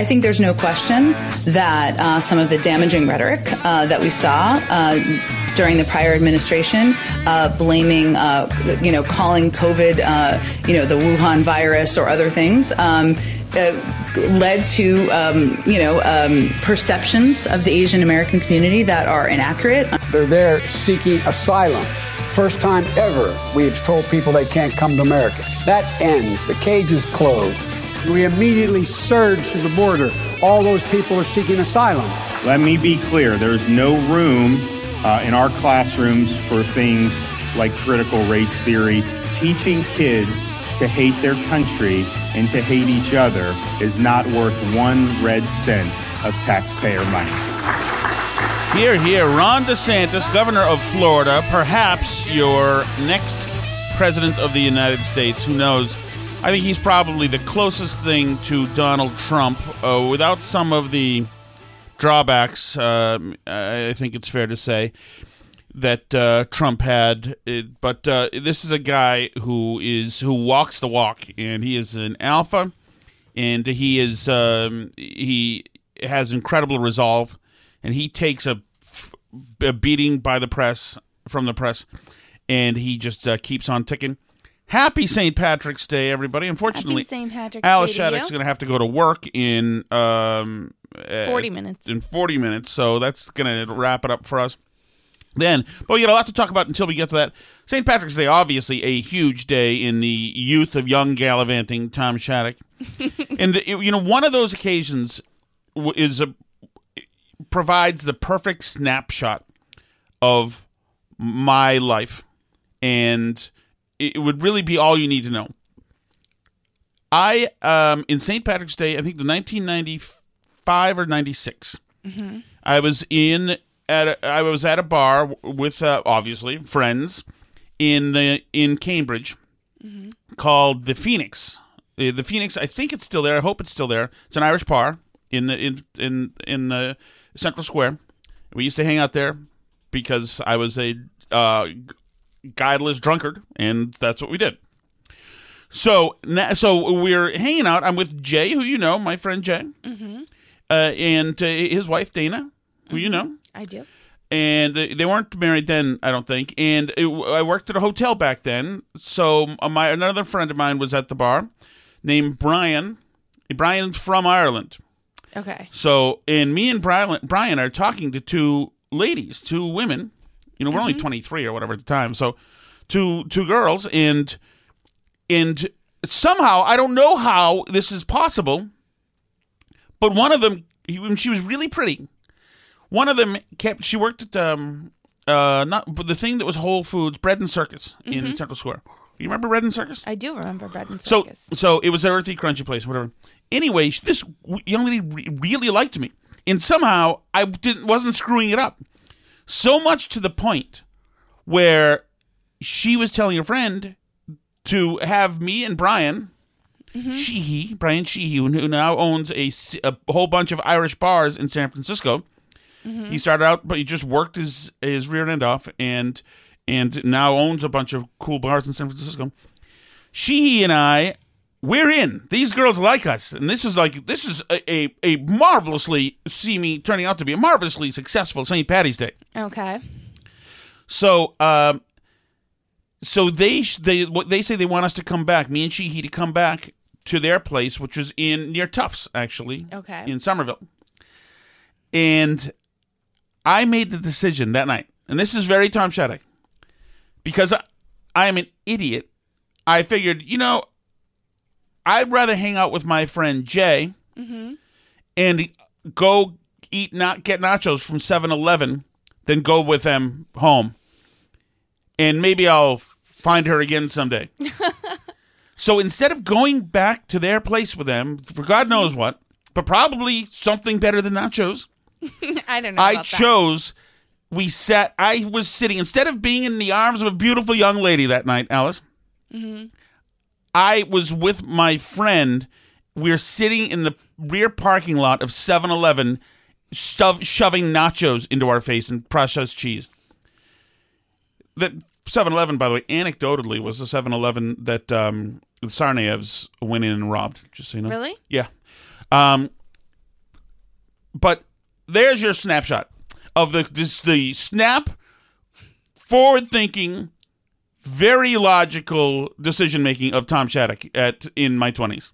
I, think there's no question that uh, some of the damaging rhetoric uh, that we saw uh, during the prior administration, uh, blaming, uh, you know, calling COVID, you know, the Wuhan virus or other things. Um, uh, led to, um, you know, um, perceptions of the Asian American community that are inaccurate. They're there seeking asylum. First time ever we've told people they can't come to America. That ends. The cage is closed. We immediately surge to the border. All those people are seeking asylum. Let me be clear there's no room uh, in our classrooms for things like critical race theory. Teaching kids to hate their country and to hate each other is not worth one red cent of taxpayer money. Here, here, Ron DeSantis, governor of Florida, perhaps your next president of the United States. Who knows? I think he's probably the closest thing to Donald Trump uh, without some of the drawbacks. Uh, I think it's fair to say that uh, Trump had. But uh, this is a guy who is who walks the walk, and he is an alpha, and he is um, he has incredible resolve, and he takes a, a beating by the press from the press, and he just uh, keeps on ticking. Happy St. Patrick's Day, everybody! Unfortunately, Happy St. Patrick's Alice Day Shattuck's going to have to go to work in um, uh, 40 minutes. In forty minutes, so that's going to wrap it up for us. Then, but we got a lot to talk about until we get to that. St. Patrick's Day, obviously a huge day in the youth of young gallivanting Tom Shattuck, and it- you know one of those occasions is a provides the perfect snapshot of my life, and it would really be all you need to know. I um in St. Patrick's Day, I think the 1995 or 96. I was in at a, I was at a bar with uh, obviously friends in the in Cambridge called the Phoenix. Uh, The Phoenix, I think it's still there. I hope it's still there. It's an Irish bar in the in in in the Central Square. We used to hang out there because I was a uh, guideless drunkard, and that's what we did. So, so we're hanging out. I'm with Jay, who you know, my friend Jay, Mm-hmm. uh, and uh, his wife Dana, who you know, I do. and they weren't married then, I don't think. And it, I worked at a hotel back then, so uh, my another friend of mine was at the bar, named Brian. Brian's from Ireland. Okay. So, and me and Brian, Brian are talking to two ladies, two women. You know, we're only 23 or whatever at the time. So, two two girls, and and somehow I don't know how this is possible, but one of them, he, she was really pretty. One of them kept. She worked at um uh not but the thing that was Whole Foods Bread and Circus in Central Square, You remember Bread and Circus? I do remember bread and circus. so it was an earthy, crunchy place, whatever. Anyway, this young lady re- really liked me, and somehow I didn't wasn't screwing it up. So much to the point where she was telling a friend to have me and Brian mm-hmm. Sheehy, Brian Sheehy, who now owns a, a whole bunch of Irish bars in San Francisco. Mm-hmm. He started out, but he just worked his his rear end off, and and now owns a bunch of cool bars in San Francisco. Sheehy and I, we're in. These girls like us, and this is like this is a a, a marvelously see me turning out to be a marvelously successful St. Patty's Day. Okay. So, um, so they they what they say they want us to come back. Me and Sheehy to come back to their place, which was in near Tufts, actually. Okay. In Somerville. And I made the decision that night, and this is very Tom Shattuck, because I, I am an idiot. I figured, you know, I'd rather hang out with my friend Jay and go eat not get nachos from 7-Eleven than go with them home. And maybe I'll find her again someday. so instead of going back to their place with them for God knows what, but probably something better than nachos, I don't know. I about that. chose we sat I was sitting instead of being in the arms of a beautiful young lady that night, Alice. Mm-hmm. I was with my friend. We are sitting in the rear parking lot of 7-Eleven stuff, shoving nachos into our face and processed cheese. That 7-Eleven, by the way, anecdotally, was the 7-Eleven that um, the Tsarnaevs went in and robbed. Just so you know. Really? Yeah. Um, but there's your snapshot of the this the snap, forward thinking, very logical decision making of Tom Shattuck at in my twenties.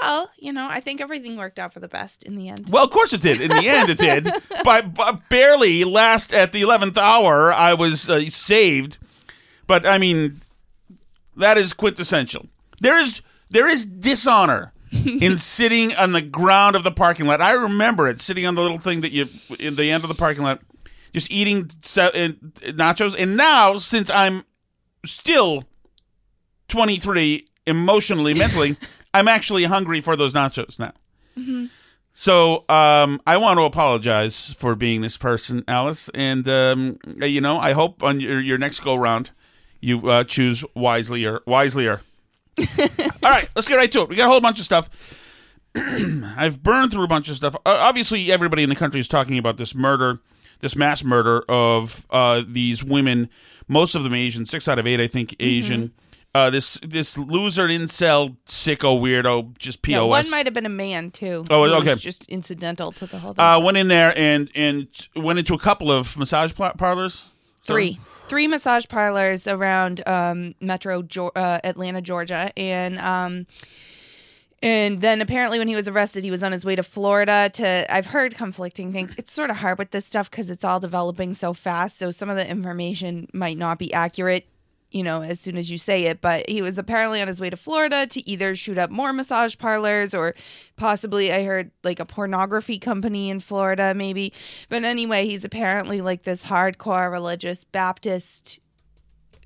Well, you know, I think everything worked out for the best in the end. Well, of course it did. In the end, it did. But, but barely last at the eleventh hour, I was uh, saved. But I mean, that is quintessential. There is there is dishonor in sitting on the ground of the parking lot. I remember it, sitting on the little thing that you in the end of the parking lot, just eating uh, nachos. And now, since I'm still 23 emotionally, mentally, I'm actually hungry for those nachos now. So um, I want to apologize for being this person, Alice, and um, you know I hope on your, your next go round you uh, choose wisely or wiselier. All right, let's get right to it. We got a whole bunch of stuff. I've burned through a bunch of stuff. Uh, obviously, everybody in the country is talking about this murder, this mass murder of uh, these women. Most of them Asian. Six out of eight, I think, Asian. Uh, this this loser incel sicko weirdo just pos. Yeah, one might have been a man too. Oh, who was okay. just incidental to the whole thing. uh, went in there and and went into a couple of massage parlors. three, three massage parlors around um, Metro uh, Atlanta, Georgia, and um, and then apparently when he was arrested, he was on his way to Florida. To I've heard conflicting things. It's sort of hard with this stuff because it's all developing so fast. So some of the information might not be accurate. You know, as soon as you say it, but he was apparently on his way to Florida to either shoot up more massage parlors or possibly, I heard like a pornography company in Florida, maybe. But anyway, he's apparently like this hardcore religious Baptist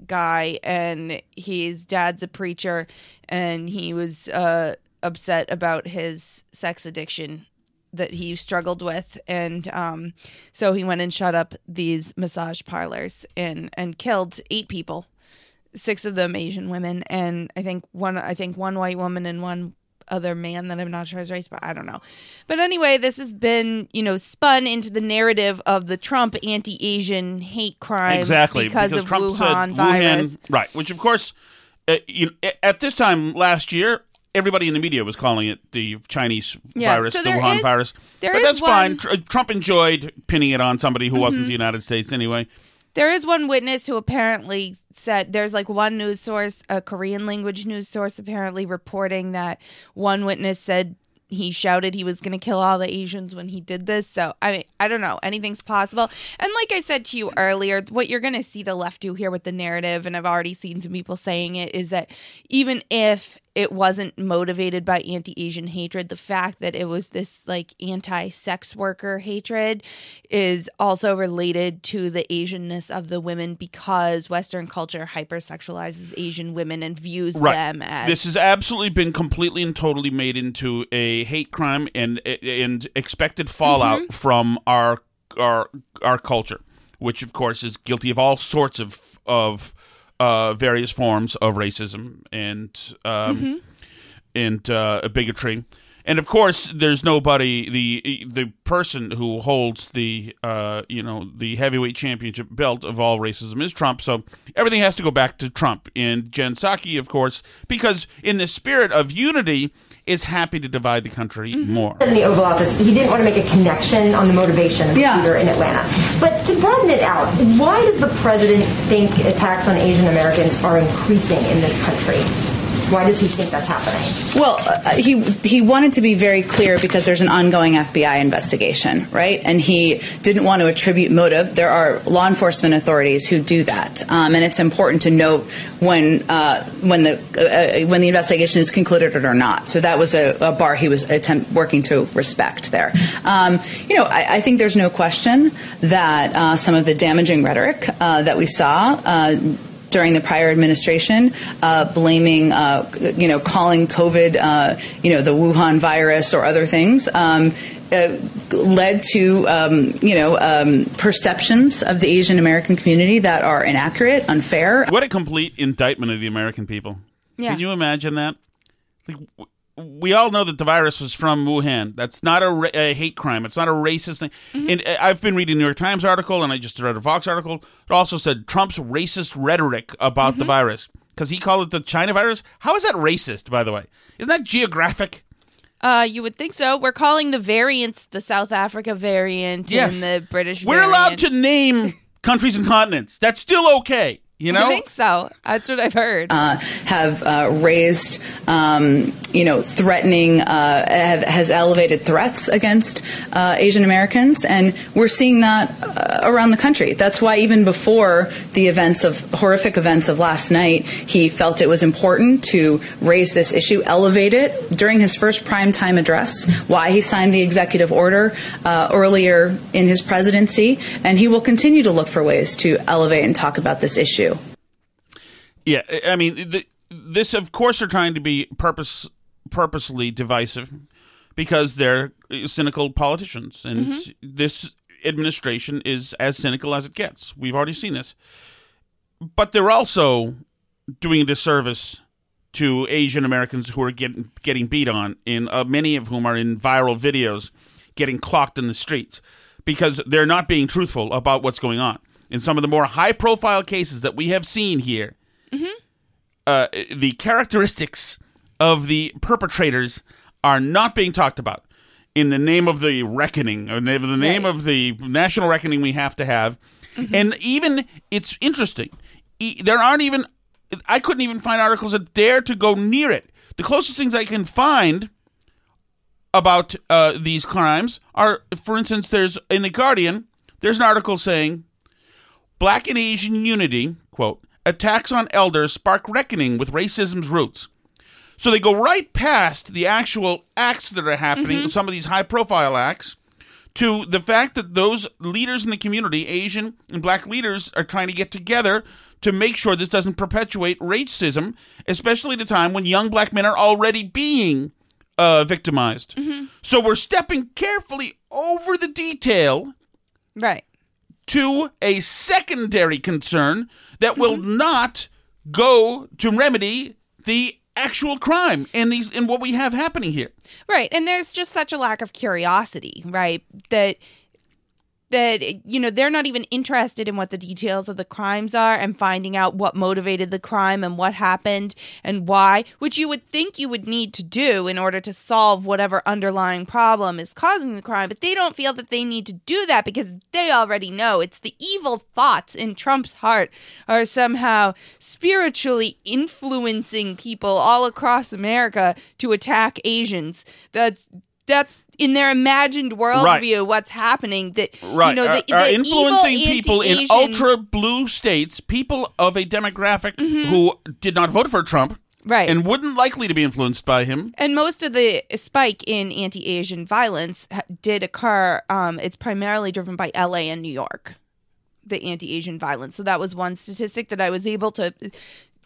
guy and his dad's a preacher and he was uh upset about his sex addiction that he struggled with and um so he went and shut up these massage parlors and and killed eight people six of them asian women and i think one i think one white woman and one other man that I'm not sure his race, but I don't know. But anyway, this has been, you know, spun into the narrative of the Trump anti-Asian hate crimes exactly because, of Trump Wuhan virus. right? Which of course, uh, you know, at this time last year, everybody in the media was calling it the Chinese Yeah, virus, so the Wuhan is- virus. but that's fine. one- Mm-hmm. Tr- Trump enjoyed pinning it on somebody who wasn't the United States anyway. There is one witness who apparently said there's like one news source, a Korean language news source, apparently reporting that one witness said he shouted he was going to kill all the Asians when he did this. So, I mean, I don't know. Anything's possible. And like I said to you earlier, what you're going to see the left do here with the narrative, and I've already seen some people saying it, is that even if it wasn't motivated by anti-Asian hatred. The fact that it was this like anti-sex worker hatred is also related to the Asianness of the women because Western culture hypersexualizes Asian women and views them as this has absolutely been completely and totally made into a hate crime and and expected fallout Mm-hmm. from our our our culture, which of course is guilty of all sorts of of uh, various forms of racism and um, Mm-hmm. and uh, bigotry. And of course, there's nobody the the person who holds the uh, you know the heavyweight championship belt of all racism is Trump. So everything has to go back to Trump. And Jen Psaki, of course, because in the spirit of unity, is happy to divide the country mm-hmm. more. in the Oval Office, he didn't want to make a connection on the motivation of the Yeah. shooter in Atlanta. But to broaden it out, why does the president think attacks on Asian Americans are increasing in this country? Why does he think that's happening? Well, uh, he he wanted to be very clear because there's an ongoing FBI investigation, right? And he didn't want to attribute motive. There are law enforcement authorities who do that, um, and it's important to note when uh, when the uh, when the investigation is concluded or not. So that was a, a bar he was attempt, working to respect there. Um, you know, I, I think there's no question that uh, some of the damaging rhetoric uh, that we saw. During the prior administration, uh, blaming, uh, you know, calling COVID, uh, you know, the Wuhan virus or other things, um, uh, led to, um, you know, um, perceptions of the Asian American community that are inaccurate, unfair. What a complete indictment of the American people. Yeah. Can you imagine that? Like, w- we all know that the virus was from Wuhan. That's not a, ra- a hate crime. It's not a racist thing. And uh, I've been reading New York Times article, and I just read a Vox article. It also said Trump's racist rhetoric about the virus because he called it the China virus. How is that racist, by the way? Isn't that geographic? Uh, you would think so. We're calling the variants the South Africa variant Yes. and the British. We're allowed to name countries and continents. That's still okay. You know? I think so. That's what I've heard. Uh, have uh, raised, um, you know, threatening, uh, have, has elevated threats against uh, Asian Americans, and we're seeing that uh, around the country. That's why even before the events of horrific events of last night, he felt it was important to raise this issue, elevate it during his first primetime address. Why he signed the executive order uh, earlier in his presidency, and he will continue to look for ways to elevate and talk about this issue. Yeah, I- mean, the, this of course are trying to be purpose purposely divisive because they're cynical politicians, and this administration is as cynical as it gets. We've already seen this, but they're also doing a disservice to Asian Americans who are getting getting beat on, in uh, many of whom are in viral videos, getting clocked in the streets because they're not being truthful about what's going on. In some of the more high profile cases that we have seen here, uh, the characteristics of the perpetrators are not being talked about in the name of the reckoning, or in the name of the national reckoning we have to have. And even it's interesting. There aren't even. I couldn't even find articles that dare to go near it. The closest things I can find about uh, these crimes are, for instance, there's in the Guardian. There's an article saying Black and Asian unity, quote, attacks on elders spark reckoning with racism's roots. So they go right past the actual acts that are happening, some of these high profile acts, to the fact that those leaders in the community, Asian and black leaders, are trying to get together to make sure this doesn't perpetuate racism, especially at a time when young black men are already being uh, victimized. So we're stepping carefully over the detail right. To a secondary concern that will mm-hmm. not go to remedy the actual crime in these in what we have happening here. Right. And there's just such a lack of curiosity, right? That that you know they're not even interested in what the details of the crimes are and finding out what motivated the crime and what happened and why which you would think you would need to do in order to solve whatever underlying problem is causing the crime but they don't feel that they need to do that because they already know it's the evil thoughts in Trump's heart are somehow spiritually influencing people all across America to attack Asians. That's that's in their imagined worldview what's happening that Right. you know the, are, are the influencing people in ultra blue states, people of a demographic Mm-hmm. who did not vote for Trump, Right. and wouldn't likely to be influenced by him. And most of the spike in anti-Asian violence did occur. Um, it's primarily driven by LA and New York, the anti-Asian violence. So that was one statistic that I was able to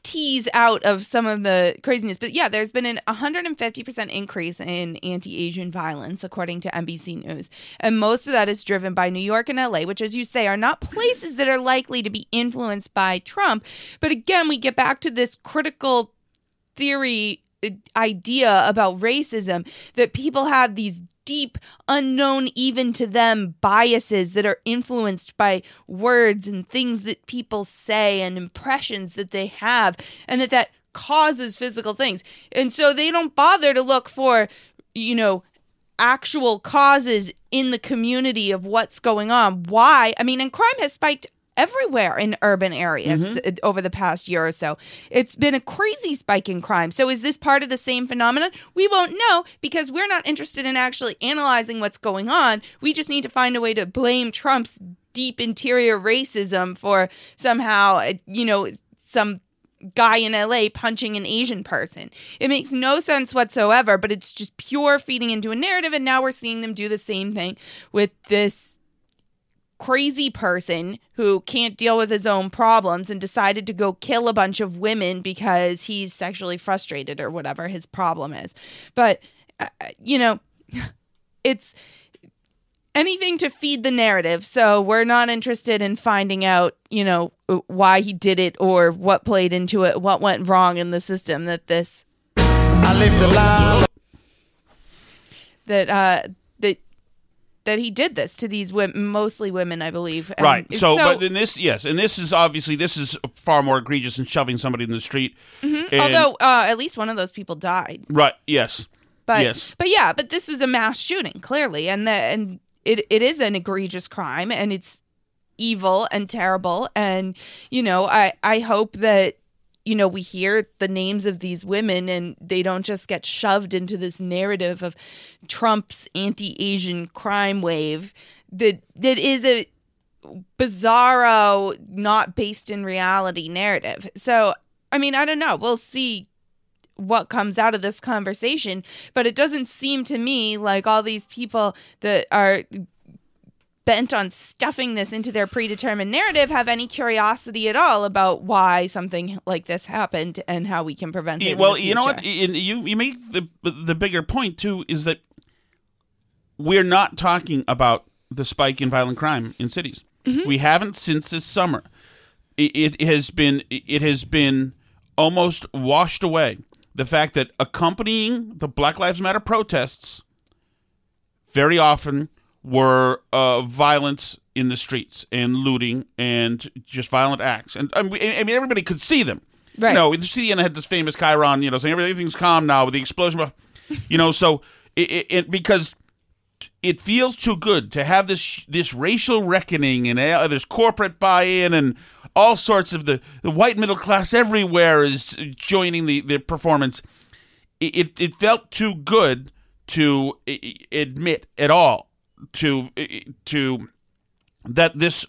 tease out of some of the craziness. But yeah, there's been an 150% increase in anti-Asian violence according to NBC News. And most of that is driven by New York and LA, which as you say are not places that are likely to be influenced by Trump. But again, we get back to this critical theory idea about racism that people have these deep unknown even to them biases that are influenced by words and things that people say and impressions that they have and that that causes physical things. And so they don't bother to look for you know actual causes in the community of what's going on. Why? I mean and crime has spiked everywhere in urban areas th- over the past year or so. It's been a crazy spike in crime. So is this part of the same phenomenon? We won't know because we're not interested in actually analyzing what's going on. We just need to find a way to blame Trump's deep interior racism for somehow, uh, you know, some guy in LA punching an Asian person. It makes no sense whatsoever, but it's just pure feeding into a narrative and now we're seeing them do the same thing with this crazy person who can't deal with his own problems and decided to go kill a bunch of women because he's sexually frustrated or whatever his problem is. But, uh, you know, it's anything to feed the narrative. So we're not interested in finding out, you know, why he did it or what played into it, what went wrong in the system that this. I lived a lie. That, uh, that he did this to these women, mostly women, I believe. And right. it's So, but in this, yes, and this is obviously this is far more egregious than shoving somebody in the street. Mhm. And- although uh, at least one of those people died. right, yes, But yes, but yeah, but this was a mass shooting clearly, and the, and it it is an egregious crime, and it's evil and terrible, and you know I I hope that you know we hear the names of these women and they don't just get shoved into this narrative of Trump's anti-Asian crime wave that that is a bizarro not based in reality narrative. So I mean I don't know. We'll see what comes out of this conversation, but it doesn't seem to me like all these people that are bent on stuffing this into their predetermined narrative have any curiosity at all about why something like this happened and how we can prevent it. Well, you know what? You you make the the bigger point too is that we're not talking about the spike in violent crime in cities. Mm-hmm. We haven't since this summer. It, it has been it has been almost washed away. The fact that accompanying the Black Lives Matter protests very often were uh, violence in the streets and looting and just violent acts. And I mean, I mean everybody could see them. Right. You know, the CNN had this famous chyron, you know, saying everything's calm now with the explosion. You know, so it, it, it because it feels too good to have this this racial reckoning and uh, there's corporate buy-in and all sorts of the, the white middle class everywhere is joining the, the performance. It, it it felt too good to admit at all to eh, eh, to that this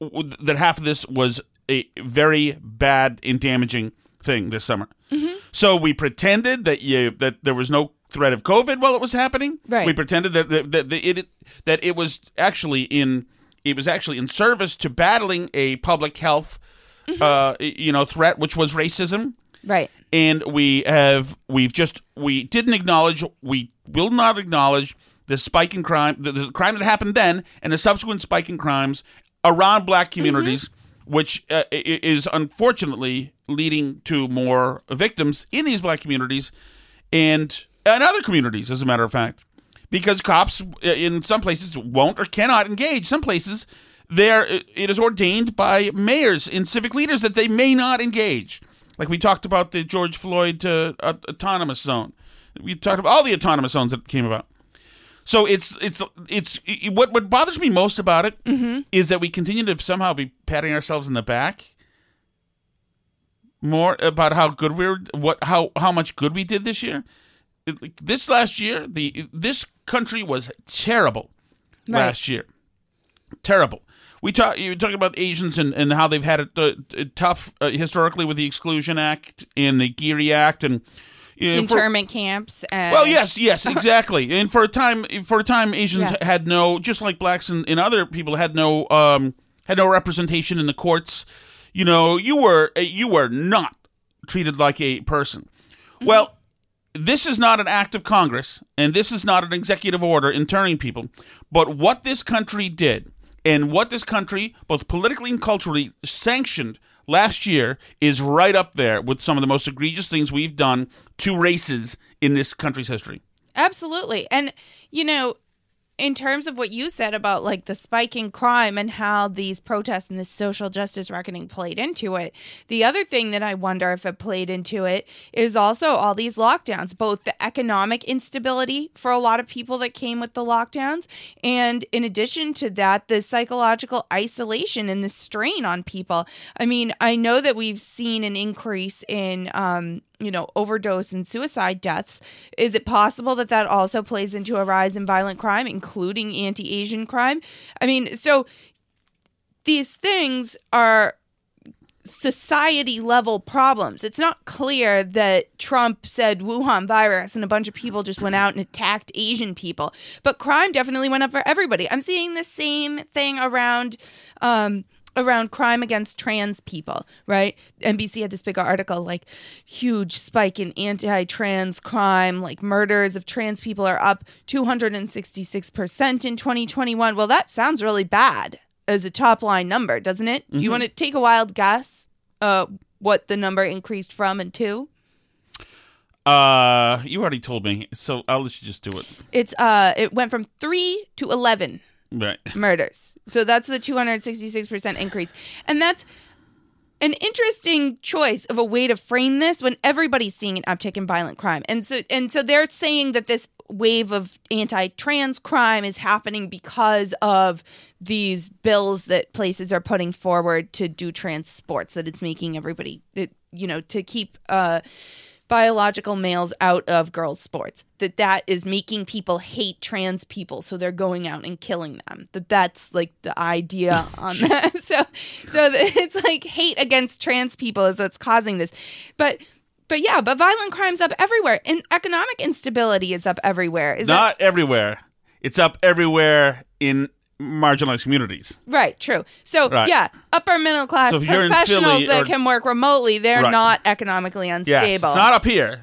that half of this was a very bad and damaging thing this summer. Mm-hmm. So we pretended that you that there was no threat of COVID while it was happening. Right. We pretended that that, that, that it that it was actually in it was actually in service to battling a public health mm-hmm. uh you know threat which was racism right. and we have we've just we didn't acknowledge we will not acknowledge the spike in crime the, the crime that happened then and the subsequent spike in crimes around black communities which uh, is unfortunately leading to more victims in these black communities and and other communities as a matter of fact because cops uh, in some places won't or cannot engage. Some places there it is ordained by mayors and civic leaders that they may not engage. Like we talked about the george floyd uh, autonomous zone. We talked about all the autonomous zones that came about so it's it's it's it, what what bothers me most about it is that we continue to somehow be patting ourselves in the back more about how good we were what how how much good we did this year. It- this last year the this country was terrible Right. last year. Terrible. We talk you talk about Asians and, and how they've had it uh, tough uh, historically with the Exclusion Act and the Geary Act and know, for- Internment camps. And, well, yes, yes, exactly. and for a time, for a time, Asians Yeah. had no, just like blacks and, and other people had no, um, had no representation in the courts. You know, you were you were not treated like a person. Well, this is not an act of Congress, and this is not an executive order interning people. But what this country did, and what this country, both politically and culturally, sanctioned last year, is right up there with some of the most egregious things we've done to races in this country's history. Absolutely. And, you know, in terms of what you said about like the spike in crime and how these protests and this social justice reckoning played into it, the other thing that I wonder if it played into it is also all these lockdowns, both the economic instability for a lot of people that came with the lockdowns, and in addition to that, the psychological isolation and the strain on people. I mean, I know that we've seen an increase in, um, you know, overdose and suicide deaths. Is it possible that that also plays into a rise in violent crime, including anti Asian crime? I mean, so these things are society level problems. It's not clear that Trump said Wuhan virus and a bunch of people just went out and attacked Asian people, but crime definitely went up for everybody. I'm seeing the same thing around um around crime against trans people, right? NBC had this big article like huge spike in anti-trans crime, like murders of trans people are up 266% in 2021. Well, that sounds really bad as a top line number, doesn't it? Do you Mhm. want to take a wild guess uh what the number increased from and to? Uh, you already told me, so I'll let you just do it. It's uh it went from 3 to 11 Right. murders. So that's the 266% increase. And that's an interesting choice of a way to frame this when everybody's seeing an uptick in violent crime. And so and so they're saying that this wave of anti-trans crime is happening because of these bills that places are putting forward to do trans sports that it's making everybody that you know to keep uh biological males out of girls sports that that is making people hate trans people so they're going out and killing them that that's like the idea on that. So so it's like hate against trans people is what's causing this. But but yeah but violent crime's up everywhere and economic instability is up everywhere. Is that Not everywhere. It's up everywhere in marginalized communities. Right, true. So Right. yeah, upper middle class So if you're in professionals that or- can work remotely, they're Right. not economically unstable. Yes, it's not up here.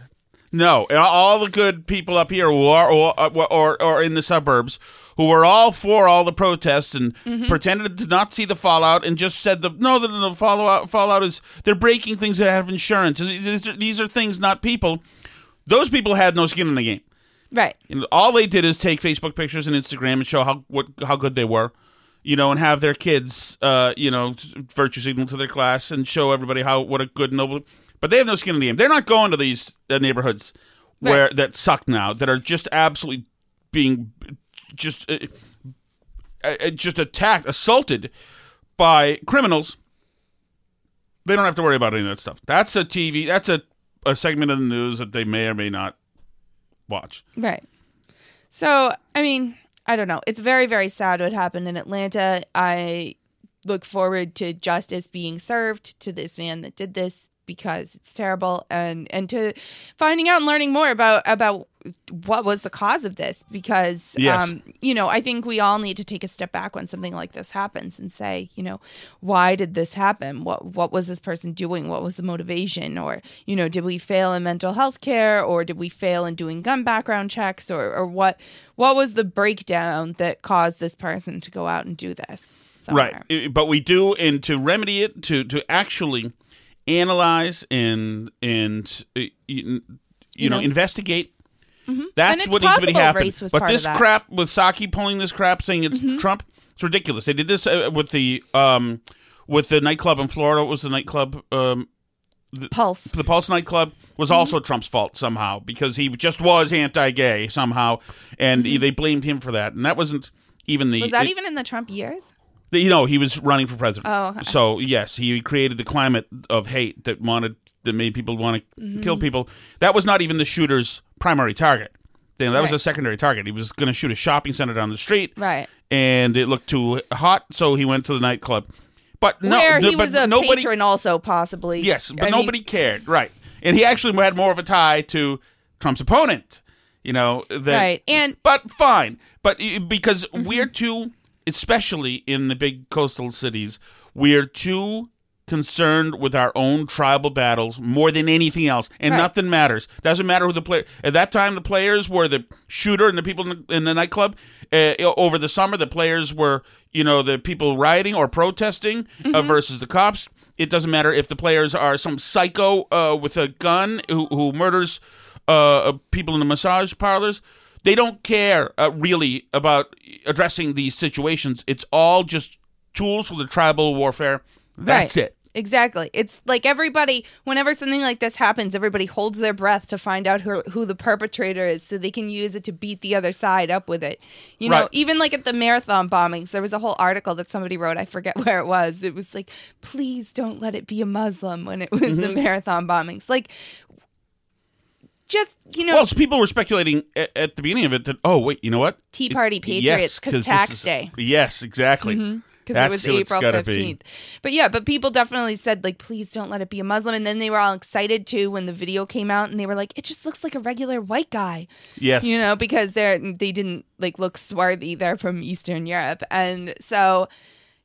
No, all the good people up here who are or, or, or in the suburbs who were all for all the protests and Mhm. pretended to not see the fallout and just said the no, the, the fallout fallout is they're breaking things that have insurance. These are, these are things, not people. Those people had no skin in the game. Right. You know, all they did is take Facebook pictures and Instagram and show how what how good they were, you know, and have their kids, uh, you know, virtue signal to their class and show everybody how what a good noble. But they have no skin in the game. They're not going to these uh, neighborhoods where that suck now that are just absolutely being just uh, uh, just attacked, assaulted by criminals. They don't have to worry about any of that stuff. That's a TV. That's a a segment of the news that they may or may not watch. Right. So, I mean, I don't know. It's very, very sad what happened in Atlanta. I look forward to justice being served to this man that did this because it's terrible and and to finding out and learning more about about what was the cause of this because Yes. um you know i think we all need to take a step back when something like this happens and say you know why did this happen what what was this person doing what was the motivation or you know did we fail in mental health care or did we fail in doing gun background checks or or what what was the breakdown that caused this person to go out and do this somewhere? Right. But we do, and to remedy it, to to actually analyze and and uh, you, you know, know. investigate. Mhm. And That's what needs to be happening. But this crap with Psaki pulling this crap, saying it's Mhm. Trump, it's ridiculous. They did this uh, with the um with the nightclub in Florida. What was the nightclub? Um, the, Pulse. The Pulse nightclub was Mm-hmm. also Trump's fault somehow because he just was anti-gay somehow, and they blamed him for that. And that wasn't even the Mm-hmm. was that it- even in the trump years you know, he was running for president. Oh, okay. So yes, he created the climate of hate that wanted that made people want to Mhm. kill people. That was not even the shooter's primary target. Then that was a secondary target. He was going to shoot a shopping center down the street, Right. and it looked too hot, so he went to the nightclub. But no, Where he was a nobody, patron, also possibly. Yes, but I mean, nobody cared, right? And he actually had more of a tie to Trump's opponent, you know. Than, Right, and- but fine, but because Mm-hmm. we're too, especially in the big coastal cities, we're too concerned with our own tribal battles more than anything else, and Right. nothing matters. Doesn't matter who the player. At that time, the players were the shooter and the people in the, in the nightclub. Uh, over the summer, the players were, you know, the people rioting or protesting uh, Mm-hmm. versus the cops. It doesn't matter if the players are some psycho uh, with a gun who, who murders uh, people in the massage parlors. They don't care uh, really about addressing these situations. It's all just tools for the tribal warfare. That's Right. it. Exactly. It's like everybody, whenever something like this happens, everybody holds their breath to find out who, who the perpetrator is so they can use it to beat the other side up with it. You know, Right. even like at the marathon bombings, there was a whole article that somebody wrote. I forget where it was. It was like, please don't let it be a Muslim when it was the Mm-hmm. marathon bombings. Like, just, you know, Well, it's people were speculating at, at the beginning of it that oh wait, you know what? Tea Party It- patriots, 'cause this tax is- day. Yes, exactly. Mm-hmm. because it was April gotta be. fifteenth. But yeah, but people definitely said like, please don't let it be a Muslim. And then they were all excited too when the video came out, and they were like, it just looks like a regular white guy, Yes. you know, because they're they didn't like look swarthy. They're from Eastern Europe, and so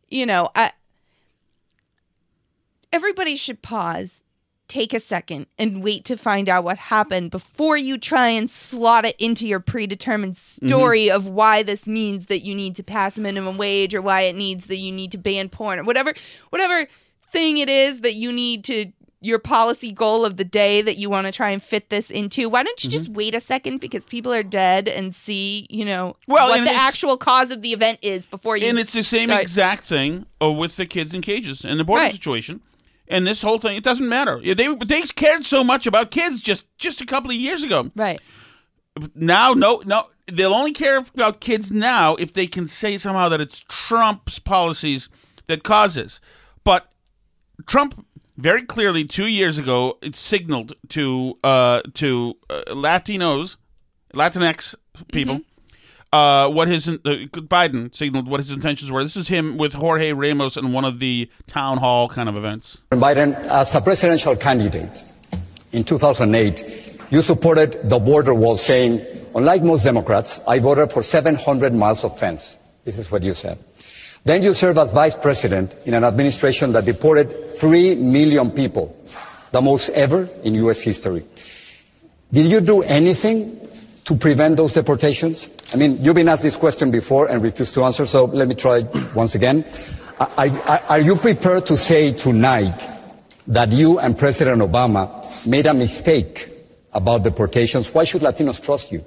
you know, I everybody should pause. Take a second and wait to find out what happened before you try and slot it into your predetermined story of why this means that you need to pass a minimum wage or why it needs that you need to ban porn or whatever whatever thing it is that you need to your policy goal of the day that you want to try and fit this into. Why don't you just wait a second because people are dead and see, you know, Well, what the actual cause of the event is before you and it's the same start- exact thing uh, with the kids in cages and the border Right. situation. And this whole thing, it doesn't matter. They they cared so much about kids just just a couple of years ago. Right. Now, no, no, they'll only care about kids now if they can say somehow that it's Trump's policies that causes. But Trump very clearly two years ago it signaled to uh, to uh, Latinos, Latinx people, uh, what his uh, Biden signaled what his intentions were. This is him with Jorge Ramos in one of the town hall kind of events. Biden, as a presidential candidate in 2008, you supported the border wall saying, unlike most Democrats, I voted for 700 miles of fence. This is what you said. Then you served as vice president in an administration that deported 3 million people, the most ever in U.S. history. Did you do anything to prevent those deportations? I mean, you've been asked this question before and refused to answer, so let me try once again. Are, you prepared to say tonight that you and President Obama made a mistake about deportations? Why should Latinos trust you?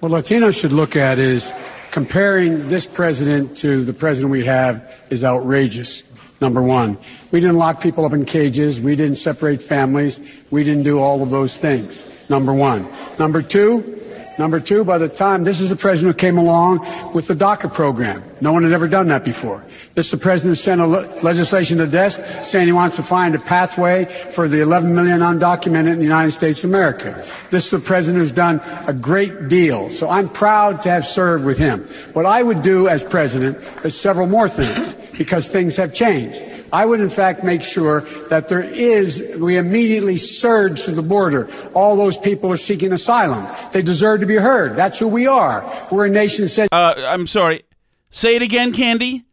What Latinos should look at is comparing this president to the president we have is outrageous. Number one, we didn't lock people up in cages. We didn't separate families. We didn't do all of those things. Number one. Number two, number two, by the time this is the president who came along with the DACA program. No one had ever done that before. This is the president who sent a le- legislation to desk saying he wants to find a pathway for the 11 million undocumented in the United States of America. This is the president who's done a great deal. So I'm proud to have served with him. What I would do as president is several more things because things have changed. I would in fact make sure that there is, we immediately surge to the border. All those people are seeking asylum. They deserve to be heard. That's who we are. We're a nation that says Uh, I'm sorry. Say it again, Candy.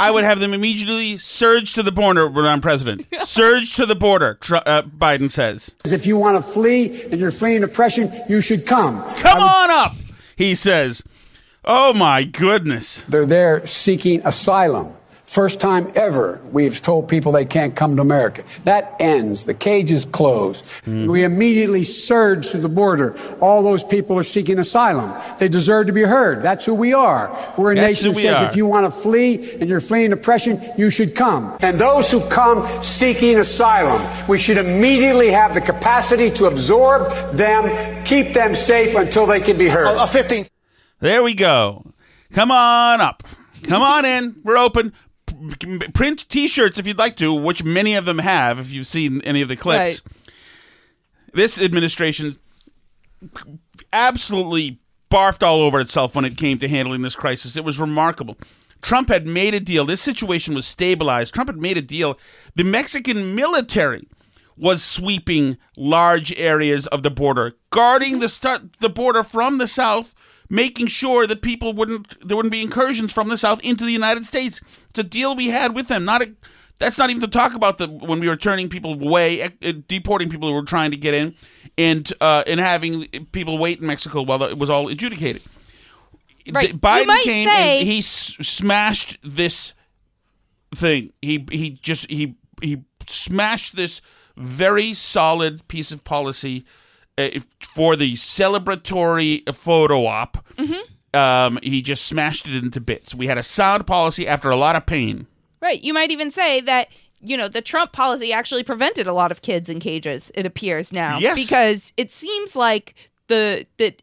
I would have them immediately surge to the border when I'm president. Surge to the border, Tr- uh, Biden says. if you want to flee and you're fleeing oppression, you should come. Come on up, he says. Oh my goodness. They're there seeking asylum. First time ever we've told people they can't come to America. That ends. The cage is closed. Hmm. We immediately surge to the border. All those people are seeking asylum. They deserve to be heard. That's who we are. We're a That's nation that says are. if you want to flee and you're fleeing oppression, you should come. And those who come seeking asylum, we should immediately have the capacity to absorb them, keep them safe until they can be heard. A 15 There we go. Come on up. Come on in. We're open. Print T-shirts if you'd like to, which many of them have. If you've seen any of the clips, Right. this administration absolutely barfed all over itself when it came to handling this crisis. It was remarkable. Trump had made a deal. This situation was stabilized. Trump had made a deal. The Mexican military was sweeping large areas of the border, guarding the start, the border from the south, making sure that people wouldn't there wouldn't be incursions from the south into the United States. It's a deal we had with them. Not a, that's not even to talk about the when we were turning people away, uh, deporting people who were trying to get in, and uh, and having people wait in Mexico while it was all adjudicated. Right. Biden came say- and he s- smashed this thing. He he just he he smashed this very solid piece of policy for the celebratory photo op. Um, he just smashed it into bits. We had a sound policy after a lot of pain. Right. You might even say that, you know, the Trump policy actually prevented a lot of kids in cages, it appears now. Yes. Because it seems like the that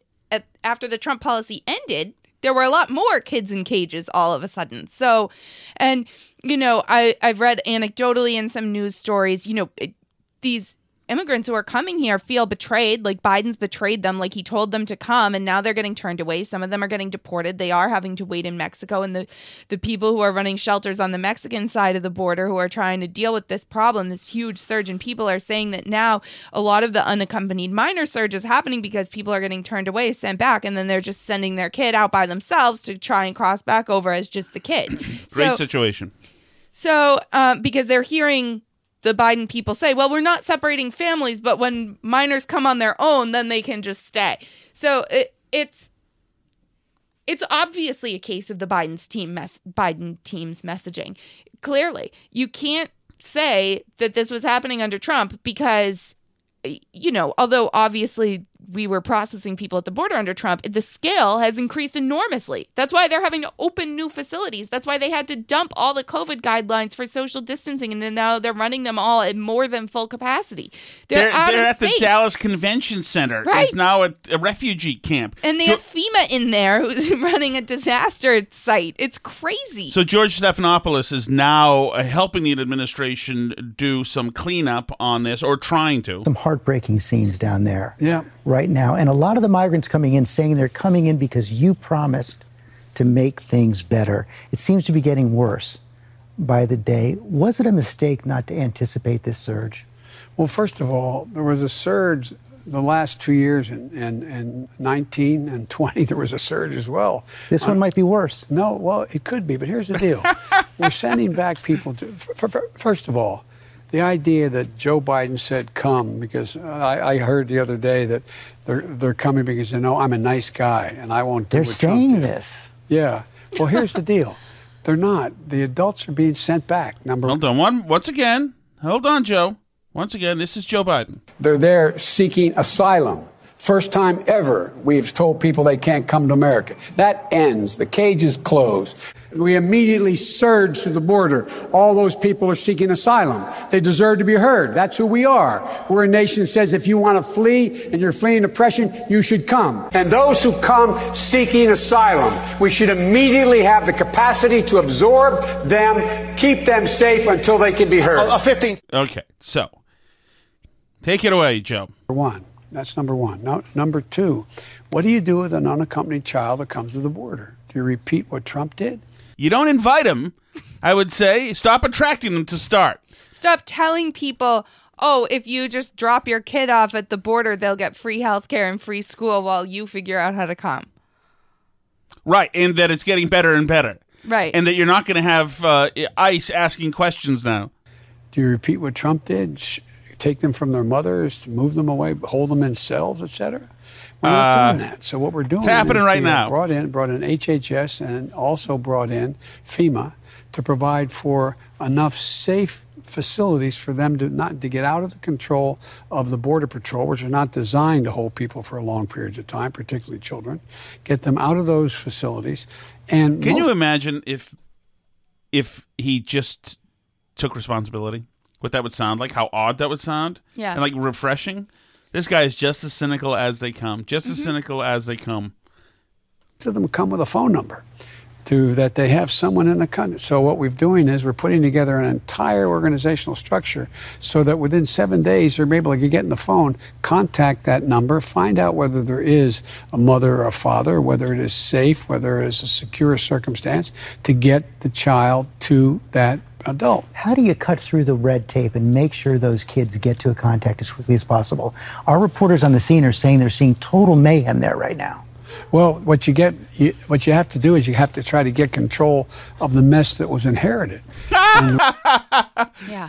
after the Trump policy ended, there were a lot more kids in cages all of a sudden. So, and you know, I I've read anecdotally in some news stories, you know, it, these immigrants who are coming here feel betrayed like biden's betrayed them like he told them to come and now they're getting turned away. Some of them are getting deported. They are having to wait in mexico and the the people who are running shelters on the mexican side of the border who are trying to deal with this problem this huge surge in people are saying that now a lot of the unaccompanied minor surge is happening because people are getting turned away sent back and then they're just sending their kid out by themselves to try and cross back over as just the kid. Great so, situation. so, um, because they're hearing the Biden people say, well, we're not separating families, but when minors come on their own, then they can just stay. So it, it's it's obviously a case of the Biden's team mess Biden team's messaging. Clearly, you can't say that this was happening under Trump because you know, although obviously we were processing people at the border under Trump, the scale has increased enormously. That's why they're having to open new facilities. That's why they had to dump all the COVID guidelines for social distancing, and then now they're running them all at more than full capacity. They're, They're, out they're of at space. the Dallas Convention Center. Right. It's now a, a refugee camp. and they Jo- have FEMA in there who's running a disaster site. It's crazy. So George Stephanopoulos is now uh, helping the administration do some cleanup on this, or trying to. Some heartbreaking scenes down there Yeah. right now. And a lot of the migrants coming in saying they're coming in because you promised to make things better. It seems to be getting worse by the day. Was it a mistake not to anticipate this surge? Well, first of all, there was a surge the last two years, in, in, in 19 and 20, there was a surge as well. This one might be worse. No, well, it could be, but here's the deal. We're sending back people to, f- f- first of all, the idea that Joe Biden said come, because I, I heard the other day that they're, they're coming because they know I'm a nice guy and I won't do They're what Trump saying did. this. Yeah. Well, here's the deal. They're not. The adults are being sent back. Number Hold on. One once again. Hold on, Joe. Once again, this is Joe Biden. They're there seeking asylum. First time ever we've told people they can't come to America. That ends. The cage is closed. We immediately surge to the border. All those people are seeking asylum. They deserve to be heard. That's who we are. We're a nation that says if you want to flee and you're fleeing oppression, you should come. And those who come seeking asylum, we should immediately have the capacity to absorb them, keep them safe until they can be heard. A 15 Okay, so take it away, Joe. Number one. That's number one. No, number two, what do you do with an unaccompanied child that comes to the border? Do you repeat what Trump did? You don't invite them, I would say stop attracting them to start. Stop telling people, oh, if you just drop your kid off at the border, they'll get free health care and free school while you figure out how to come. Right, and that it's getting better and better. Right. And that you're not going to have uh, ICE asking questions now. Do you repeat what Trump did? Take them from their mothers, move them away, hold them in cells, etc. We're not Uh, doing that. So what we're doing it's happening is right now. Brought in, brought in HHS, and also brought in FEMA to provide for enough safe facilities for them to not to get out of the control of the border patrol, which are not designed to hold people for a long periods of time, particularly children. Get them out of those facilities. And Can most- you imagine if if he just took responsibility? What that would sound like? How odd that would sound? Yeah. And like refreshing. This guy is just as cynical as they come. Just as mm-hmm. cynical as they come. to them come with a phone number. to that they have someone in the country. So what we're doing is we're putting together an entire organizational structure so that within seven days they're able to get in the phone, contact that number, find out whether there is a mother or a father, whether it is safe, whether it is a secure circumstance to get the child to that adult. How do you cut through the red tape and make sure those kids get to a contact as quickly as possible? Our reporters on the scene are saying they're seeing total mayhem there right now. Well, what you get, you, what you have to do is you have to try to get control of the mess that was inherited. yeah.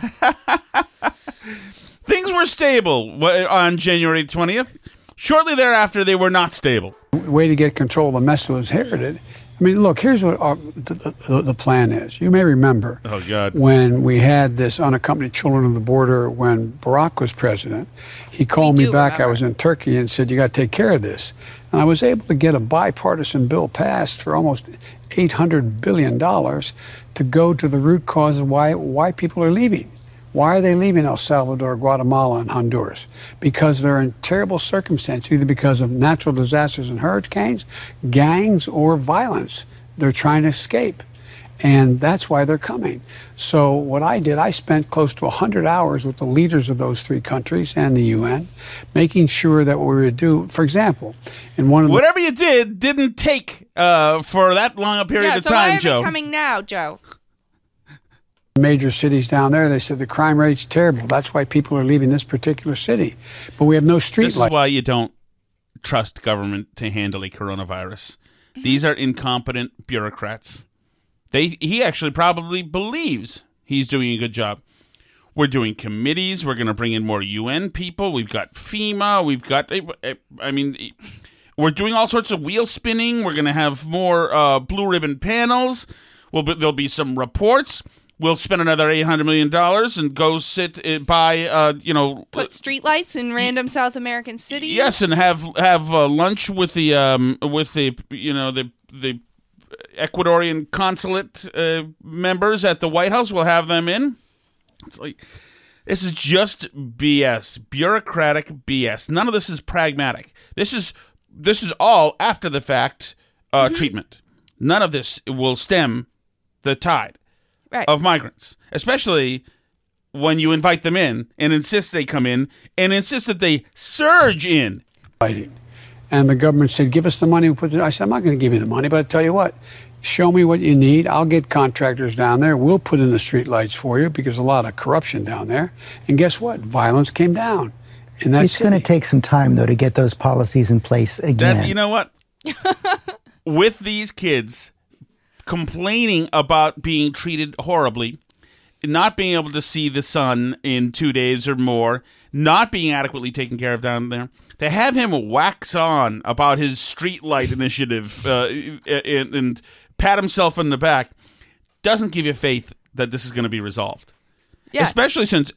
Things were stable on January 20th. Shortly thereafter, they were not stable. way to get control of the mess that was inherited. I mean, look, here's what our, the, the, the plan is. You may remember Oh, God. when we had this unaccompanied children of the border when Barack was president. He called me do back. I was in Turkey and said, "You got to take care of this." And I was able to get a bipartisan bill passed for almost 800 billion dollars to go to the root cause of why why people are leaving. Why are they leaving El Salvador, Guatemala, and Honduras? Because they're in terrible circumstances, either because of natural disasters and hurricanes, gangs, or violence. They're trying to escape. And that's why they're coming. So, what I did, I spent close to 100 hours with the leaders of those three countries and the UN, making sure that what we would do, for example, in one of the Whatever you did didn't take uh, for that long a period Yeah, of so why time, are Joe. they coming now, Joe? Major cities down there, they said the crime rate's terrible. That's why people are leaving this particular city. But we have no street This is why you don't trust government to handle a coronavirus. These are incompetent bureaucrats. They he actually probably believes he's doing a good job. We're doing committees. We're going to bring in more UN people. We've got FEMA. We've got. Eh, eh, I mean, eh, we're doing all sorts of wheel spinning. We're going to have more uh, blue ribbon panels. Well, there'll be some reports. We'll spend another eight hundred million dollars and go sit uh, by, uh, you know, Put streetlights in random South American cities. Yes, and have have uh, lunch with the um with the you know the the Ecuadorian consulate uh, members at the White House. We'll have them in. It's like this is just BS, bureaucratic BS. None of this is pragmatic. This is this is all after the fact uh, treatment. None of this will stem the tide Right. of migrants, especially when you invite them in and insist they come in and insist that they surge in. And the government said, "Give us the money." We put it. I said, "I'm not going to give you the money, but I tell you what, show me what you need. I'll get contractors down there. We'll put in the street lights for you because a lot of corruption down there. And guess what? Violence came down. And that's it's going to take some time, though, to get those policies in place again. That you know what? With these kids complaining about being treated horribly, not being able to see the sun in two days or more, not being adequately taken care of down there, to have him wax on about his streetlight initiative uh, and, and pat himself in the back doesn't give you faith that this is going to be resolved. Yeah. Especially since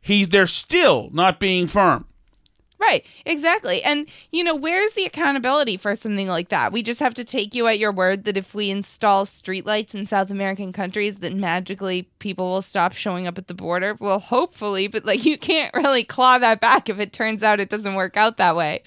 he they're still not being firm. Right, exactly. And, you know, where's the accountability for something like that? We just have to take you at your word that if we install streetlights in South American countries, that magically people will stop showing up at the border. Well, hopefully, but like you can't really claw that back if it turns out it doesn't work out that way.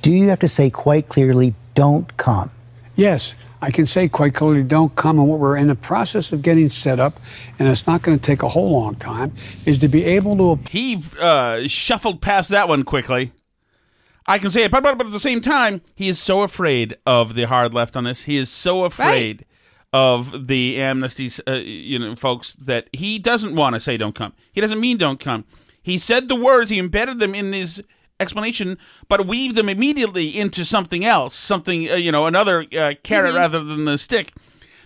Do you have to say quite clearly, don't come? Yes, I can say quite clearly, don't come. And what we're in the process of getting set up, and it's not going to take a whole long time, is to be able to. He uh, shuffled past that one quickly. I can say it, but, but, but at the same time, he is so afraid of the hard left on this. He is so afraid of the amnesty, uh, you know, folks that he doesn't want to say don't come. He doesn't mean don't come. He said the words. He embedded them in his explanation, but weave them immediately into something else, something uh, you know, another uh, carrot Mhm. rather than the stick.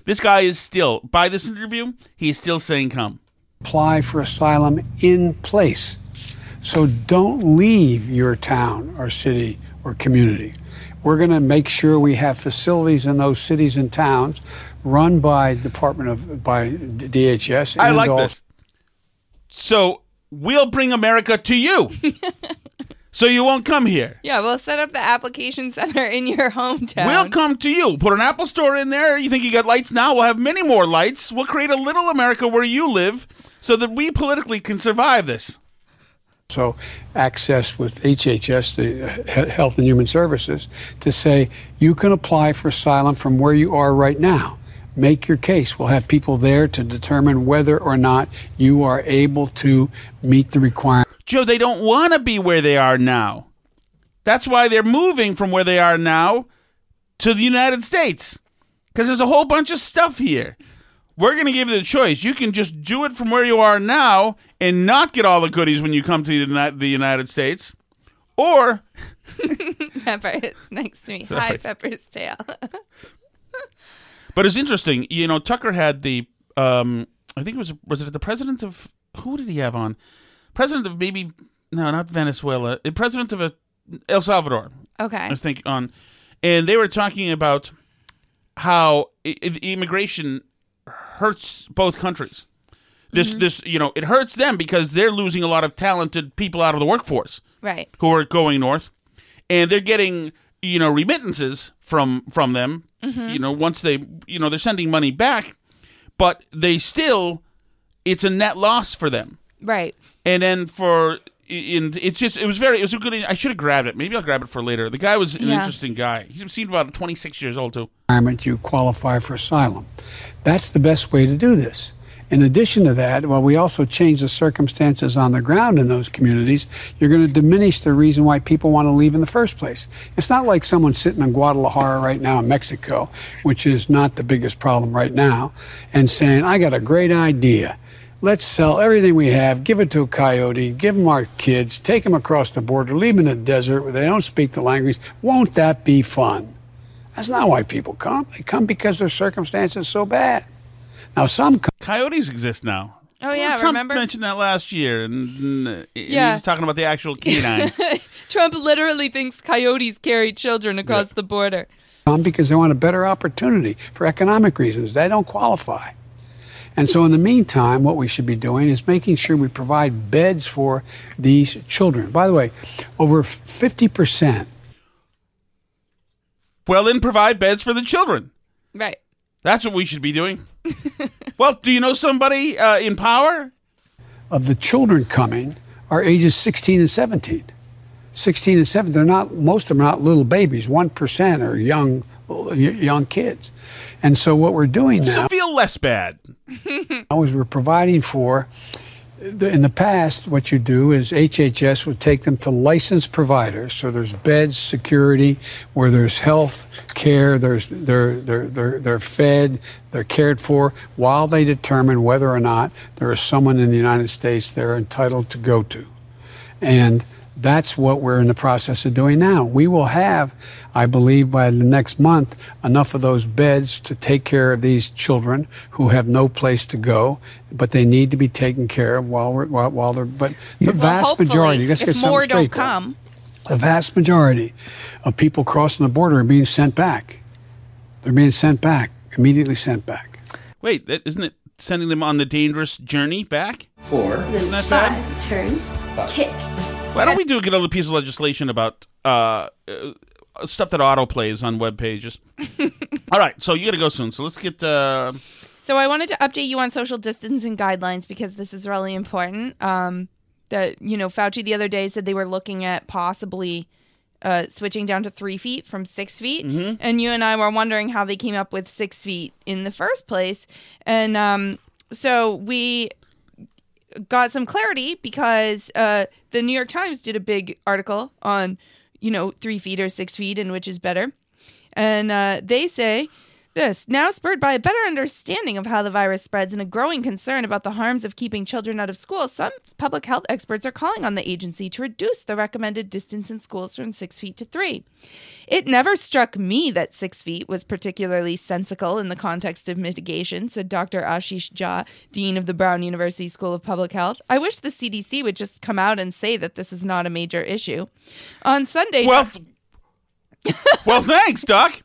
This guy is still, by this interview, he is still saying come. apply for asylum in place. So don't leave your town or city or community. We're going to make sure we have facilities in those cities and towns run by Department of by DHS. I like also- this. So we'll bring America to you. so you won't come here. Yeah, we'll set up the application center in your hometown. We'll come to you. Put an Apple store in there. You think you got lights now? We'll have many more lights. We'll create a little America where you live so that we politically can survive this. So, access with HHS, the Health and Human Services, to say you can apply for asylum from where you are right now. Make your case. We'll have people there to determine whether or not you are able to meet the requirements. Joe, they don't want to be where they are now. That's why they're moving from where they are now to the United States. Because there's a whole bunch of stuff here. We're going to give you the choice. You can just do it from where you are now and not get all the goodies when you come to the United States. Or, Pepper is next to me. Sorry. Hi, Pepper's tail. but it's interesting. You know, Tucker had the, um, I think it was, was it the president of, who did he have on? President of maybe, no, not Venezuela. The president of a, El Salvador. Okay. I was thinking on, and they were talking about how i- i- immigration hurts both countries. This, Mm-hmm. this, you know, it hurts them because they're losing a lot of talented people out of the workforce right. who are going north, and they're getting, you know, remittances from from them. Mhm. You know, once they, you know, they're sending money back, but they still, it's a net loss for them. Right. And then for and it's just it was very it was a good I should have grabbed it. Maybe I'll grab it for later. The guy was an Yeah. interesting guy. He seemed about 26 years old too. requirement, you qualify for asylum. That's the best way to do this. In addition to that, while we also change the circumstances on the ground in those communities, you're going to diminish the reason why people want to leave in the first place. It's not like someone sitting in Guadalajara right now in Mexico, which is not the biggest problem right now, and saying, I got a great idea. Let's sell everything we have, give it to a coyote, give them our kids, take them across the border, leave them in the desert where they don't speak the language. Won't that be fun? That's not why people come. They come because their circumstances are so bad. Now, some come. Coyotes exist now. Oh yeah, Trump remember? mentioned that last year, and, and he was talking about the actual canine. Trump literally thinks coyotes carry children across the border. come because they want a better opportunity for economic reasons. They don't qualify. And so, in the meantime, what we should be doing is making sure we provide beds for these children. By the way, over 50%. well, then provide beds for the children. Right. That's what we should be doing. well, do you know somebody uh, in power? of the children coming are ages 16 and 17. 16 and 17, they're not, most of them are not little babies. 1% are young, young kids. And so what we're doing So now feel less bad. is we're providing for, in the past, what you do is HHS would take them to licensed providers. So there's beds, security, where there's health care, there's, they're, they're, they're, they're fed, they're cared for, while they determine whether or not there is someone in the United States they're entitled to go to. And that's what we're in the process of doing now. We will have, I believe, by the next month, enough of those beds to take care of these children who have no place to go, but they need to be taken care of while we're while, while they're. But the Well, vast majority, let's if get more don't though. come, The vast majority of people crossing the border are being sent back. They're being sent back, immediately sent back. Wait, that, isn't it sending them on the dangerous journey back? Four. Isn't that bad? turn, kick. Why don't we do get a piece of legislation about uh, uh, stuff that auto plays on web pages? All right, so you got to go soon. So let's get. Uh, So I wanted to update you on social distancing guidelines because this is really important. Um, that you know, Fauci the other day said they were looking at possibly uh, switching down to three feet from six feet, Mhm. and you and I were wondering how they came up with six feet in the first place. And um, so we got some clarity because uh, the New York Times did a big article on, you know, three feet or six feet and which is better. And uh, they say this now spurred by a better understanding of how the virus spreads and a growing concern about the harms of keeping children out of school, some public health experts are calling on the agency to reduce the recommended distance in schools from six feet to three. It never struck me that six feet was particularly sensical in the context of mitigation, said Dr. Ashish Jha, Dean of the Brown University School of Public Health. I wish the CDC would just come out and say that this is not a major issue. On Sunday, well, well, thanks, Doc.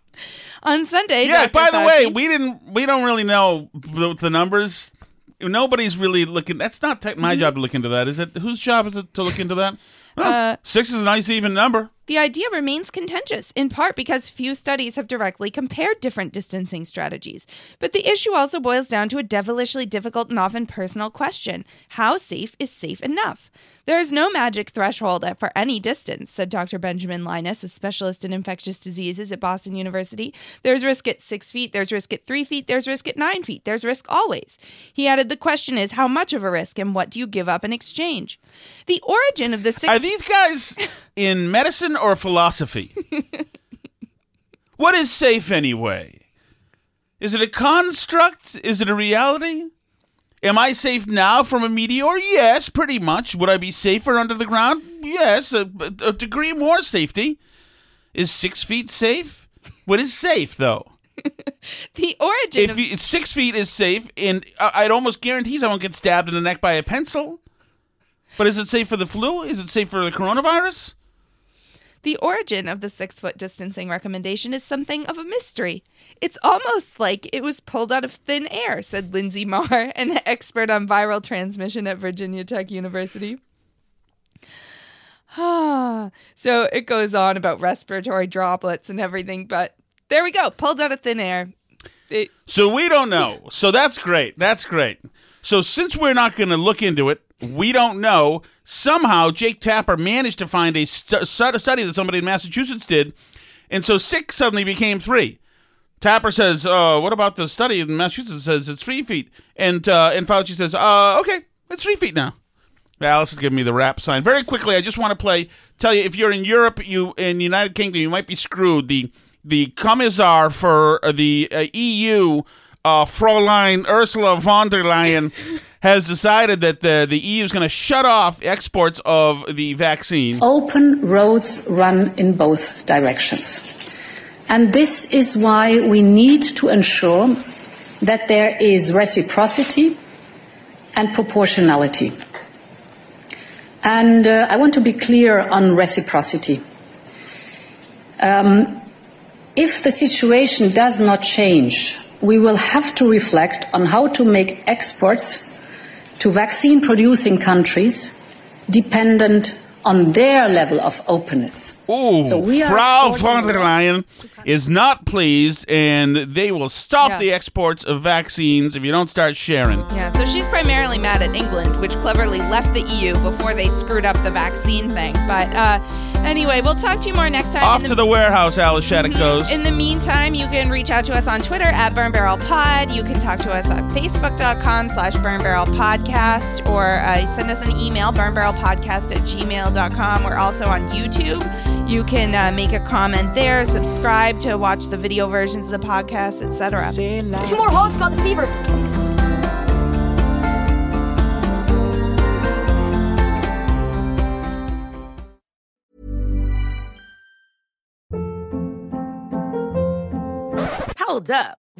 On Sunday, Yeah. Dr. By the way, we didn't. We don't really know the, numbers. Nobody's really looking. That's not my job to look into that, is it? Whose job is it to look into that? Well, Uh, six is a nice even number. The idea remains contentious, in part because few studies have directly compared different distancing strategies. But the issue also boils down to a devilishly difficult and often personal question How safe is safe enough? There is no magic threshold for any distance, said Dr. Benjamin Linas, a specialist in infectious diseases at Boston University. There's risk at six feet, there's risk at three feet, there's risk at nine feet, there's risk always. He added, The question is how much of a risk and what do you give up in exchange? The origin of the six. Are these guys in medicine or philosophy? what is safe anyway? Is it a construct? Is it a reality? Am I safe now from a meteor? Yes, pretty much. Would I be safer under the ground? Yes, a, a degree more safety. Is six feet safe? What is safe, though? the origin. If of- you, six feet is safe, and I'd almost guarantee I won't get stabbed in the neck by a pencil. But is it safe for the flu? Is it safe for the coronavirus? The origin of the six foot distancing recommendation is something of a mystery. It's almost like it was pulled out of thin air, said Linsey Marr, an expert on viral transmission at Virginia Tech University. so it goes on about respiratory droplets and everything, but there we go, pulled out of thin air. It, So we don't know. So that's great. That's great. So since we're not going to look into it, we don't know. Somehow Jake Tapper managed to find a stu- study that somebody in Massachusetts did, and so six suddenly became three. Tapper says, uh, "What about the study in Massachusetts? Says it's three feet." And uh, and Fauci says, uh, "Okay, it's three feet now." Alice is giving me the rap sign. Very quickly, I just want to play. Tell you, if you're in Europe, you in the United Kingdom, you might be screwed. The the commissar for uh, the uh, EU, uh, Fräulein Ursula von der Leyen, has decided that the the EU is going to shut off exports of the vaccine. Open roads run in both directions. And this is why we need to ensure that there is reciprocity and proportionality. And uh, I want to be clear on reciprocity. Um, if the situation does not change, we will have to reflect on how to make exports to vaccine producing countries dependent on their level of openness. So we are von der Leyen is not pleased, and they will stop Yeah. the exports of vaccines if you don't start sharing. yeah, so she's primarily mad at England, which cleverly left the EU before they screwed up the vaccine thing. But uh, anyway, we'll talk to you more next time. Off In to the warehouse, Alice Shattuck goes. In the meantime, you can reach out to us on Twitter at Burn Barrel Pod. You can talk to us at facebook.com slash Burn Barrel Podcast or uh, send us an email, burnbarrelpodcast at gmail.com. We're also on YouTube. You can uh, make a comment there, subscribe to watch the video versions of the podcast, etc. Two more hogs got the fever. Hold up.